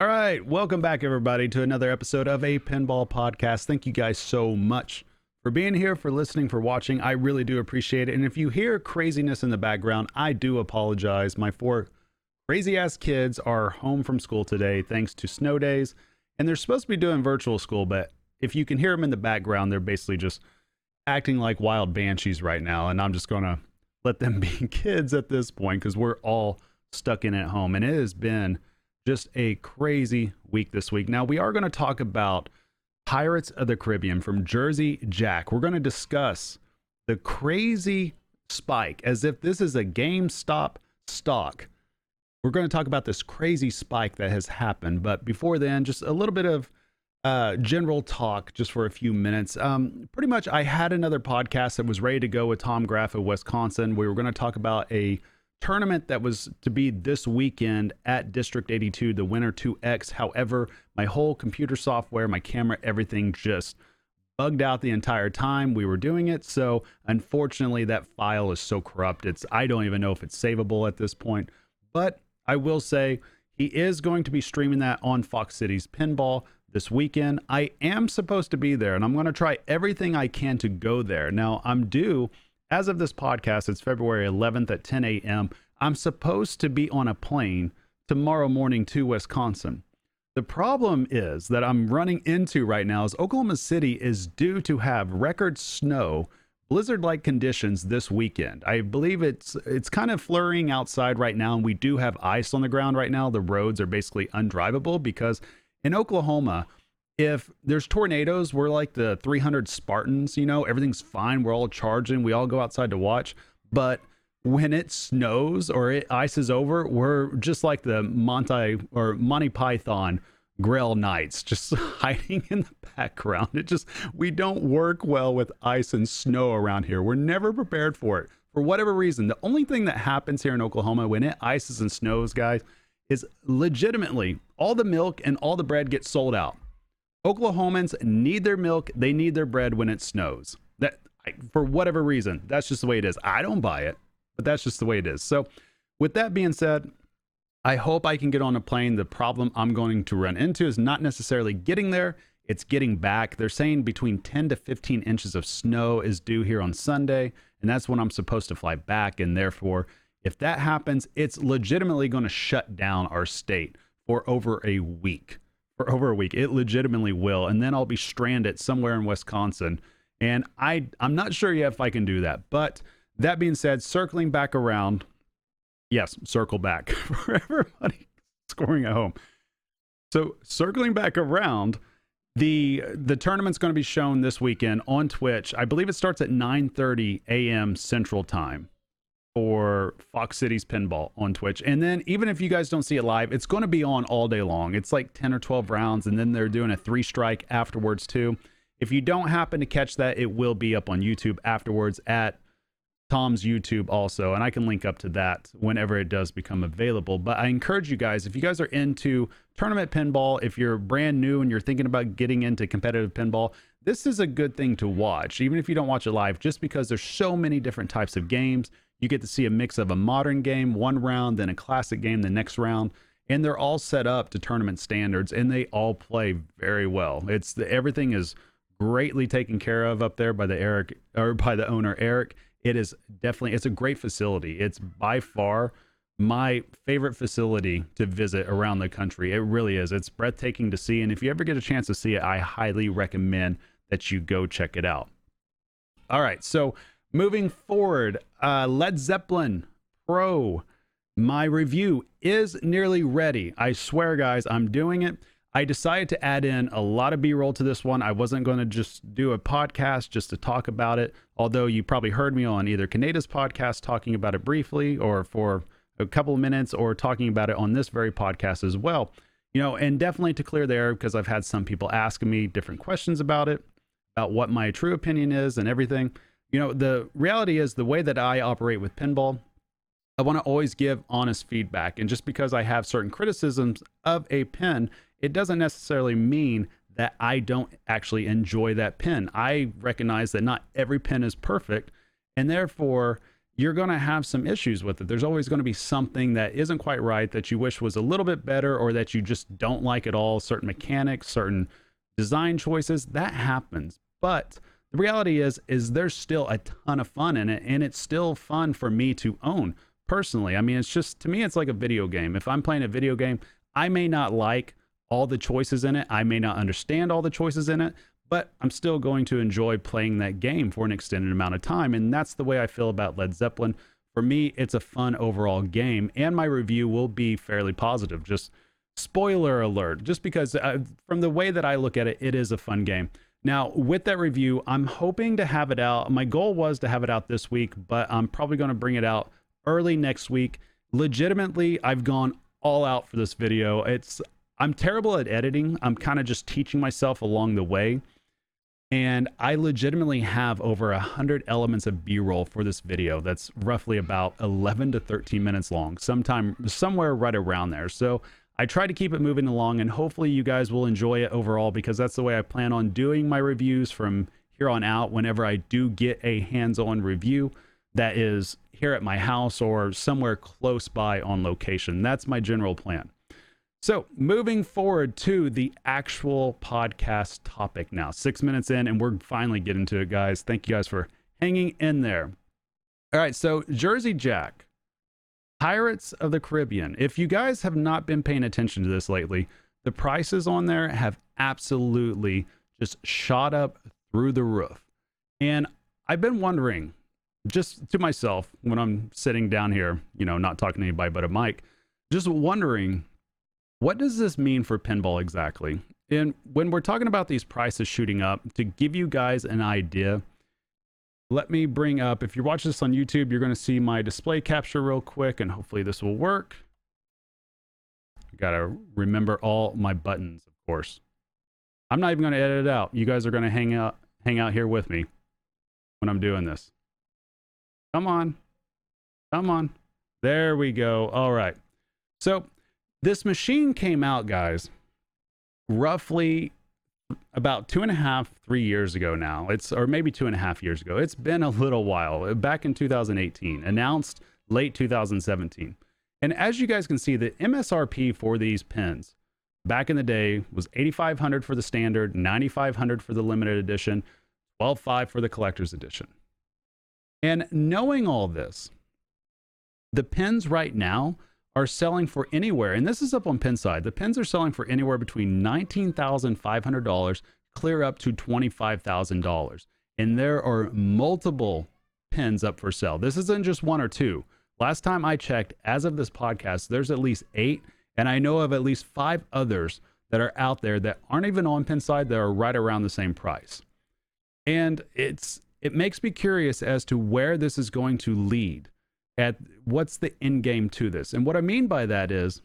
All right, welcome back, everybody, to another episode of a Pinball Podcast. Thank you guys so much for being here, for listening, for watching. I really do appreciate it. And if you hear craziness in the background, I do apologize. My four crazy ass kids are home from school today thanks to snow days, and they're supposed to be doing virtual school, but if you can hear them in the background, they're basically just acting like wild banshees right now. And I'm just to let them be kids at this point because we're all stuck in at home. And it has been just a crazy week this week. Now, we are going to talk about Pirates of the Caribbean from Jersey Jack. We're going to discuss the crazy spike as if this is a GameStop stock. We're going to talk about this crazy spike that has happened. But before then, just a little bit of uh, general talk just for a few minutes. Um, pretty much, I had another podcast that was ready to go with Tom Graff of Wisconsin. We were going to talk about a tournament that was to be this weekend at District 82, the Winter 2X. However, my whole computer software, my camera, everything just bugged out the entire time we were doing it. So unfortunately, that file is so corrupt. It's I don't even know if it's savable at this point. But I will say he is going to be streaming that on Fox Cities Pinball this weekend. I am supposed to be there, and I'm going to try everything I can to go there. Now I'm due as of this podcast, it's February 11th at 10 a.m. I'm supposed to be on a plane tomorrow morning to Wisconsin. The problem is that I'm running into right now is Oklahoma City is due to have record snow, blizzard-like conditions this weekend. I believe it's it's kind of flurrying outside right now, and we do have ice on the ground right now. The roads are basically undrivable because in Oklahoma, if there's tornadoes, we're like the 300 Spartans, you know, everything's fine. We're all charging. We all go outside to watch. But when it snows or it ices over, we're just like the Monty or Monty Python Grail Knights, just hiding in the background. It just, we don't work well with ice and snow around here. We're never prepared for it for whatever reason. The only thing that happens here in Oklahoma when it ices and snows, guys, is legitimately all the milk and all the bread gets sold out. Oklahomans need their milk, they need their bread when it snows. That for whatever reason, that's just the way it is. I don't buy it, but that's just the way it is. So, with that being said, I hope I can get on a plane. The problem I'm going to run into is not necessarily getting there, it's getting back. They're saying between 10 to 15 inches of snow is due here on Sunday, and that's when I'm supposed to fly back. And therefore, if that happens, it's legitimately going to shut down our state for over a week for over a week. It legitimately will. And then I'll be stranded somewhere in Wisconsin. And I I'm not sure yet if I can do that. But that being said, circling back around, yes, circle back for everybody scoring at home. So circling back around, the the tournament's going to be shown this weekend on Twitch. I believe it starts at 9:30 a.m. Central Time for Fox Cities Pinball on Twitch. And then even if you guys don't see it live, it's going to be on all day long. It's like 10 or 12 rounds and then they're doing a three strike afterwards too. If you don't happen to catch that, it will be up on YouTube afterwards at Tom's YouTube also, and I can link up to that whenever it does become available. But I encourage you guys, if you guys are into tournament pinball, if you're brand new and you're thinking about getting into competitive pinball, this is a good thing to watch, even if you don't watch it live, just because there's so many different types of games. You get to see a mix of a modern game one round, then a classic game the next round, and they're all set up to tournament standards, and they all play very well. It's the, everything is greatly taken care of up there by the Eric or by the owner Eric. It is definitely it's a great facility. It's by far my favorite facility to visit around the country. It really is. It's breathtaking to see, and if you ever get a chance to see it, I highly recommend that you go check it out. All right, so Moving forward, uh, Led Zeppelin Pro. My review is nearly ready. I swear, guys, I'm doing it. I decided to add in a lot of B roll to this one. I wasn't going to just do a podcast just to talk about it, although you probably heard me on either Kaneda's podcast talking about it briefly or for a couple of minutes or talking about it on this very podcast as well. You know, and definitely to clear there because I've had some people asking me different questions about it, about what my true opinion is and everything you know, the reality is the way that I operate with pinball, I want to always give honest feedback. And just because I have certain criticisms of a pin, it doesn't necessarily mean that I don't actually enjoy that pin. I recognize that not every pin is perfect. And therefore, you're going to have some issues with it. There's always going to be something that isn't quite right that you wish was a little bit better or that you just don't like at all, certain mechanics, certain design choices. That happens. But the reality is is there's still a ton of fun in it and it's still fun for me to own personally. I mean, it's just to me it's like a video game. If I'm playing a video game, I may not like all the choices in it. I may not understand all the choices in it, but I'm still going to enjoy playing that game for an extended amount of time. And that's the way I feel about Led Zeppelin. For me, it's a fun overall game, and my review will be fairly positive. Just spoiler alert, just because uh, from the way that I look at it, it is a fun game. Now, with that review, I'm hoping to have it out. My goal was to have it out this week, but I'm probably going to bring it out early next week. Legitimately, I've gone all out for this video. It's I'm terrible at editing. I'm kind of just teaching myself along the way. And I legitimately have over a hundred elements of B-roll for this video. That's roughly about 11 to 13 minutes long, sometime somewhere right around there. So I try to keep it moving along, and hopefully you guys will enjoy it overall because that's the way I plan on doing my reviews from here on out. Whenever I do get a hands-on review that is here at my house or somewhere close by on location, that's my general plan. So, moving forward to the actual podcast topic now. Six minutes in, and we're finally getting to it, guys. Thank you guys for hanging in there. All right, so Jersey Jack, Pirates of the Caribbean. If you guys have not been paying attention to this lately, the prices on there have absolutely just shot up through the roof. And I've been wondering, just to myself, when I'm sitting down here, you know, not talking to anybody but a mic, just wondering what does this mean for pinball exactly? And when we're talking about these prices shooting up, to give you guys an idea, let me bring up, if you're watching this on YouTube, you're going to see my display capture real quick, and hopefully this will work. Got to remember all my buttons, of course. I'm not even going to edit it out. You guys are going to hang out, hang out here with me when I'm doing this. Come on. Come on. There we go. All right. So this machine came out, guys, roughly about two and a half, three years ago now. It's or maybe two and a half years ago. It's been a little while. Back in 2018, announced late 2017. And as you guys can see, the MSRP for these pins back in the day was 8500 for the standard, 9500 for the limited edition, 125 for the collector's edition. And knowing all this, the pins right now are selling for anywhere, and this is up on Pinside. The pins are selling for anywhere between $19,500 clear up to $25,000. And there are multiple pins up for sale. This isn't just one or two. Last time I checked, as of this podcast, there's at least eight, and I know of at least five others that are out there that aren't even on Pinside that are right around the same price. And it's it makes me curious as to where this is going to lead at what's the end game to this. And what I mean by that is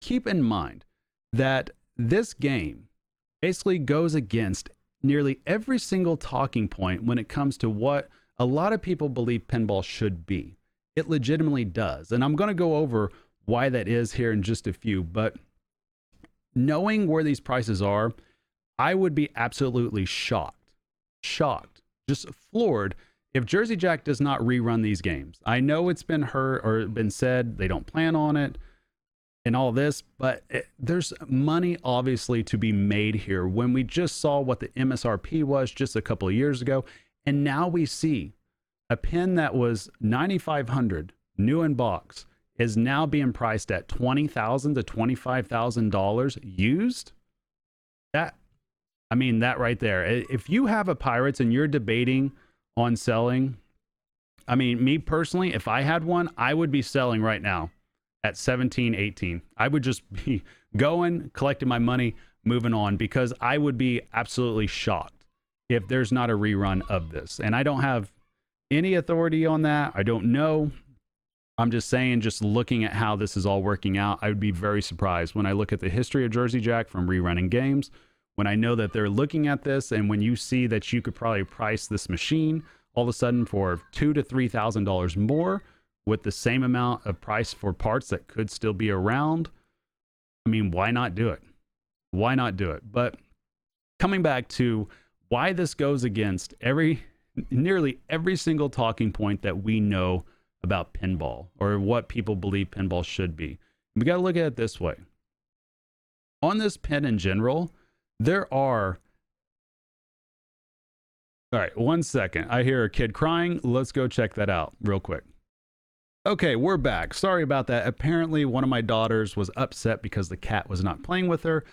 keep in mind that this game basically goes against nearly every single talking point when it comes to what a lot of people believe pinball should be. It legitimately does. And I'm going to go over why that is here in just a few, but knowing where these prices are, I would be absolutely shocked, shocked, just floored if Jersey Jack does not rerun these games, I know it's been heard or been said they don't plan on it and all this, but it, there's money obviously to be made here when we just saw what the MSRP was just a couple of years ago. And now we see a pin that was 9500 new in box is now being priced at 20,000 to $25,000 used. That, I mean, that right there. If you have a Pirates and you're debating on selling. I mean, me personally, if I had one, I would be selling right now at 17, 18. I would just be going, collecting my money, moving on because I would be absolutely shocked if there's not a rerun of this. And I don't have any authority on that. I don't know. I'm just saying, just looking at how this is all working out, I would be very surprised when I look at the history of Jersey Jack from rerunning games when I know that they're looking at this and when you see that you could probably price this machine all of a sudden for two to three thousand dollars more with the same amount of price for parts that could still be around, I mean, why not do it? Why not do it? But coming back to why this goes against every nearly every single talking point that we know about pinball or what people believe pinball should be. We got to look at it this way. On this pin in general, there are. All right, one second. I hear a kid crying. Let's go check that out real quick. Okay, we're back. Sorry about that. Apparently, one of my daughters was upset because the cat was not playing with her.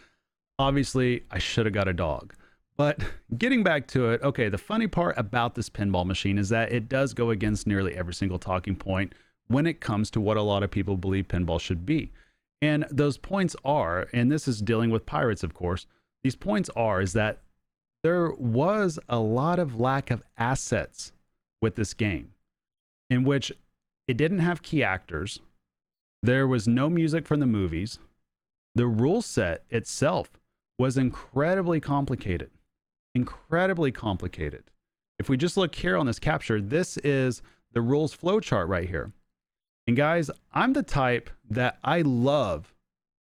Obviously, I should have got a dog. But getting back to it, okay, the funny part about this pinball machine is that it does go against nearly every single talking point when it comes to what a lot of people believe pinball should be. And those points are, and this is dealing with pirates, of course, these points are is that there was a lot of lack of assets with this game in which it didn't have key actors. There was no music from the movies. The rule set itself was incredibly complicated incredibly complicated. If we just look here on this capture, this is the rules flowchart right here. And guys, I'm the type that I love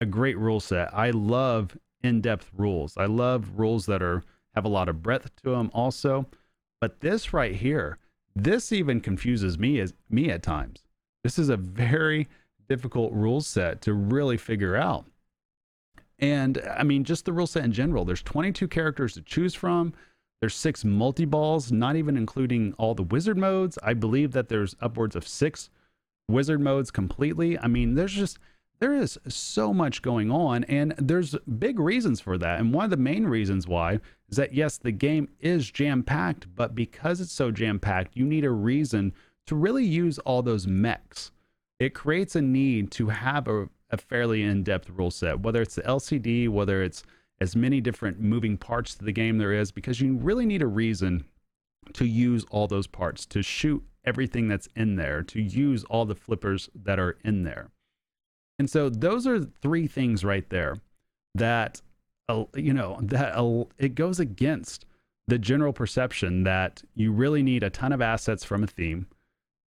a great rule set. I love in-depth rules. I love rules that are have a lot of breadth to them also. But this right here, this even confuses me as me at times. This is a very difficult rule set to really figure out. And I mean, just the rule set in general. There's 22 characters to choose from. There's six multi balls, not even including all the wizard modes. I believe that there's upwards of six wizard modes completely. I mean, there's just there is so much going on, and there's big reasons for that. And one of the main reasons why is that yes, the game is jam packed, but because it's so jam packed, you need a reason to really use all those mechs. It creates a need to have a, a fairly in-depth rule set, whether it's the LCD, whether it's as many different moving parts to the game there is, because you really need a reason to use all those parts, to shoot everything that's in there, to use all the flippers that are in there. And so those are three things right there that uh, you know that uh, it goes against the general perception that you really need a ton of assets from a theme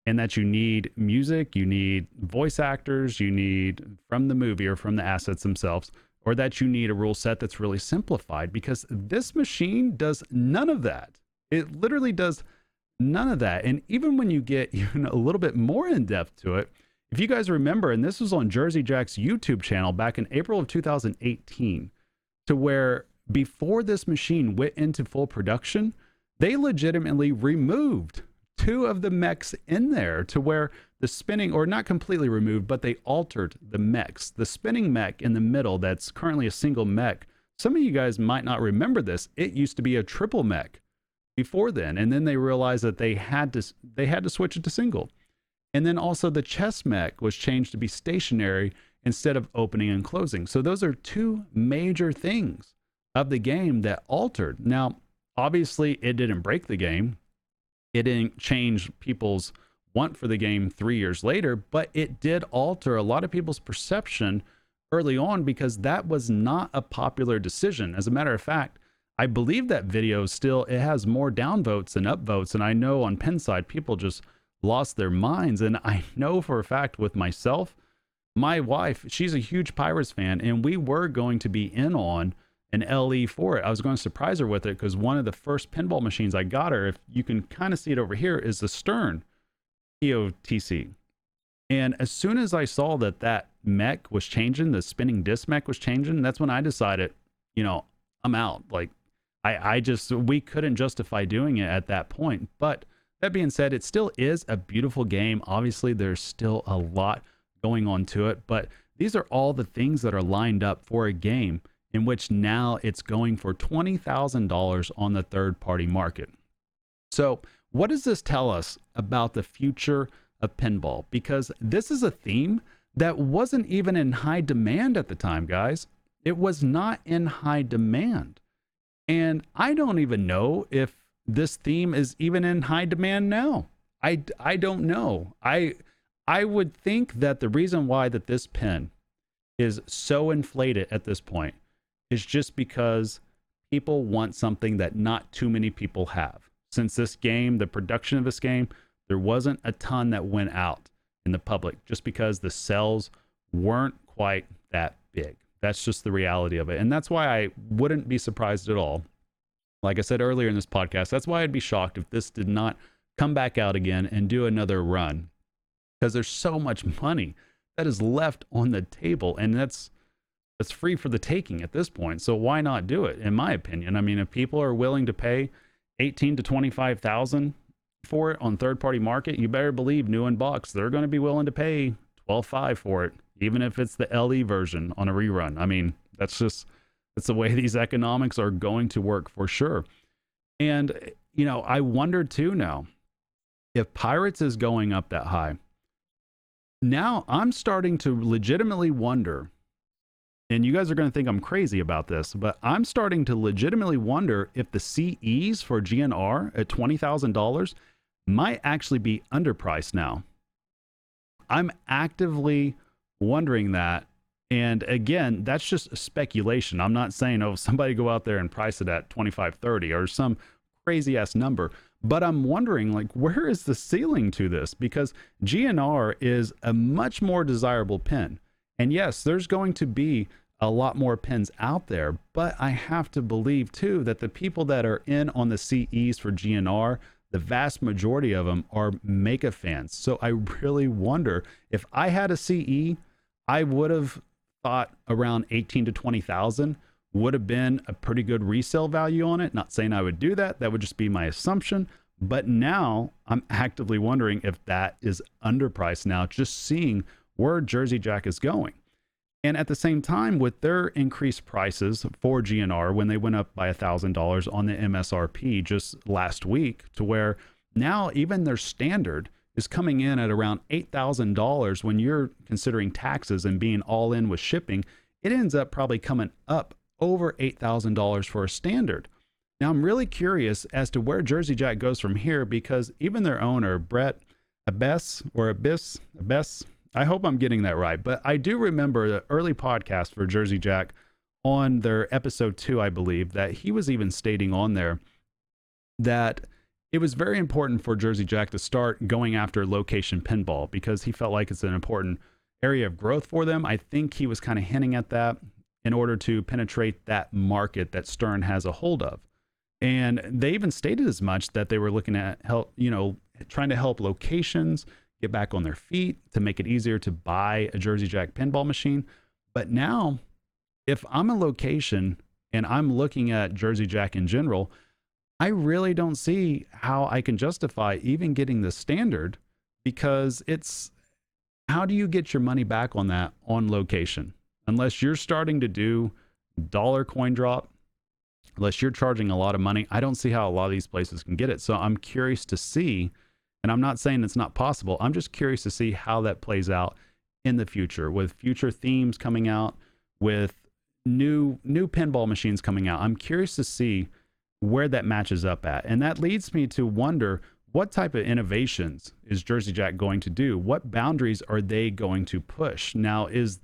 and that you need music, you need voice actors, you need from the movie or from the assets themselves, or that you need a rule set that's really simplified because this machine does none of that. It literally does none of that. And even when you get even a little bit more in depth to it, if you guys remember, and this was on Jersey Jack's YouTube channel back in April of 2018, to where before this machine went into full production, they legitimately removed two of the mechs in there to where the spinning, or not completely removed, but they altered the mechs. The spinning mech in the middle, that's currently a single mech. Some of you guys might not remember this. It used to be a triple mech before then, and then they realized that they had to they had to switch it to single. And then also the chess mech was changed to be stationary instead of opening and closing. So those are two major things of the game that altered. Now, obviously, it didn't break the game it didn't change people's want for the game three years later, but it did alter a lot of people's perception early on because that was not a popular decision. As a matter of fact, I believe that video still it has more downvotes than upvotes, and I know on Pinside people just lost their minds. And I know for a fact with myself, my wife, she's a huge Pirates fan, and we were going to be in on an LE for it. I was going to surprise her with it because one of the first pinball machines I got her, if you can kind of see it over here, is the Stern POTC. And as soon as I saw that that mech was changing, the spinning disc mech was changing, that's when I decided, you know, I'm out. Like, I, I just, we couldn't justify doing it at that point. But that being said, it still is a beautiful game. Obviously, there's still a lot going on to it, but these are all the things that are lined up for a game in which now it's going for $20,000 on the third party market. So, what does this tell us about the future of pinball? Because this is a theme that wasn't even in high demand at the time, guys. It was not in high demand. And I don't even know if this theme is even in high demand now. I, I don't know. I I would think that the reason why that this pen is so inflated at this point is just because people want something that not too many people have. Since this game, the production of this game, there wasn't a ton that went out in the public just because the sales weren't quite that big. That's just the reality of it. And that's why I wouldn't be surprised at all Like I said earlier in this podcast, that's why I'd be shocked if this did not come back out again and do another run because there's so much money that is left on the table and that's that's free for the taking at this point. So why not do it in my opinion? I mean, if people are willing to pay 18 to 25,000 for it on third party market, you better believe new in box they're going to be willing to pay 12.5 for it even if it's the LE version on a rerun. I mean, that's just that's the way these economics are going to work for sure. And you know, I wonder too now if Pirates is going up that high. Now I'm starting to legitimately wonder and you guys are going to think I'm crazy about this, but I'm starting to legitimately wonder if the CEs for GNR at $20,000 might actually be underpriced now. I'm actively wondering that. And again, that's just speculation. I'm not saying, oh, somebody go out there and price it at 25, 30 or some crazy ass number. But I'm wondering, like, where is the ceiling to this? Because GNR is a much more desirable pen. And yes, there's going to be a lot more pens out there, but I have to believe too that the people that are in on the CEs for GNR, the vast majority of them are Mega fans. So I really wonder if I had a CE I would have thought around 18 to 20,000 would have been a pretty good resale value on it. Not saying I would do that. That would just be my assumption. But now I'm actively wondering if that is underpriced now, just seeing where Jersey Jack is going. And at the same time, with their increased prices for GNR when they went up by $1,000 on the MSRP just last week, to where now even their standard is coming in at around $8,000 when you're considering taxes and being all in with shipping, it ends up probably coming up over $8,000 for a standard. Now, I'm really curious as to where Jersey Jack goes from here because even their owner, Brett Abbess or Abyss, Abyss, I hope I'm getting that right, but I do remember the early podcast for Jersey Jack on their episode two, I believe, that he was even stating on there that it was very important for Jersey Jack to start going after location pinball because he felt like it's an important area of growth for them. I think he was kind of hinting at that in order to penetrate that market that Stern has a hold of. And they even stated as much that they were looking at help, you know, trying to help locations get back on their feet to make it easier to buy a Jersey Jack pinball machine. But now, if I'm a location and I'm looking at Jersey Jack in general, I really don't see how I can justify even getting the standard because it's how do you get your money back on that on location? Unless you're starting to do dollar coin drop, unless you're charging a lot of money, I don't see how a lot of these places can get it. So I'm curious to see, and I'm not saying it's not possible. I'm just curious to see how that plays out in the future with future themes coming out, with new new pinball machines coming out. I'm curious to see where that matches up at. And that leads me to wonder what type of innovations is Jersey Jack going to do? What boundaries are they going to push? Now, is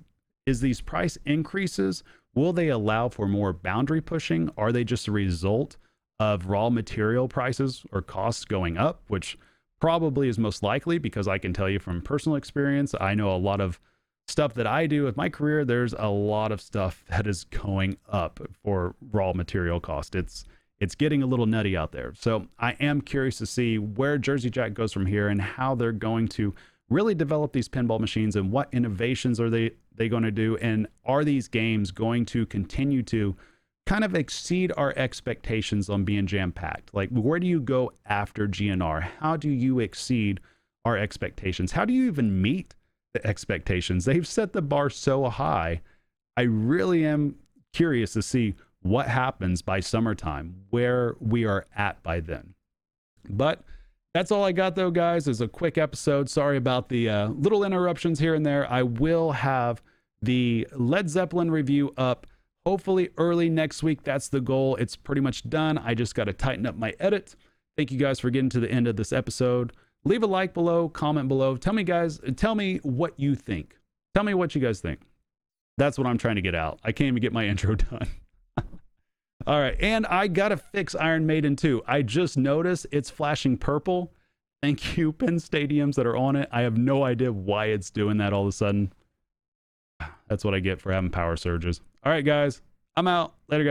is these price increases will they allow for more boundary pushing? Are they just a result of raw material prices or costs going up, which probably is most likely because I can tell you from personal experience, I know a lot of stuff that I do with my career, there's a lot of stuff that is going up for raw material cost. It's it's getting a little nutty out there. So I am curious to see where Jersey Jack goes from here and how they're going to really develop these pinball machines and what innovations are they they going to do and are these games going to continue to kind of exceed our expectations on being jam packed? Like where do you go after GNR? How do you exceed our expectations? How do you even meet the expectations? They've set the bar so high. I really am curious to see what happens by summertime, where we are at by then. But that's all I got, though, guys. Is a quick episode. Sorry about the uh, little interruptions here and there. I will have the Led Zeppelin review up hopefully early next week. That's the goal. It's pretty much done. I just got to tighten up my edit. Thank you guys for getting to the end of this episode. Leave a like below, comment below. Tell me, guys, tell me what you think. Tell me what you guys think. That's what I'm trying to get out. I can't even get my intro done. All right. And I got to fix Iron Maiden too. I just noticed it's flashing purple. Thank you, PinStadiums that are on it. I have no idea why it's doing that all of a sudden. That's what I get for having power surges. All right, guys. I'm out. Later, guys.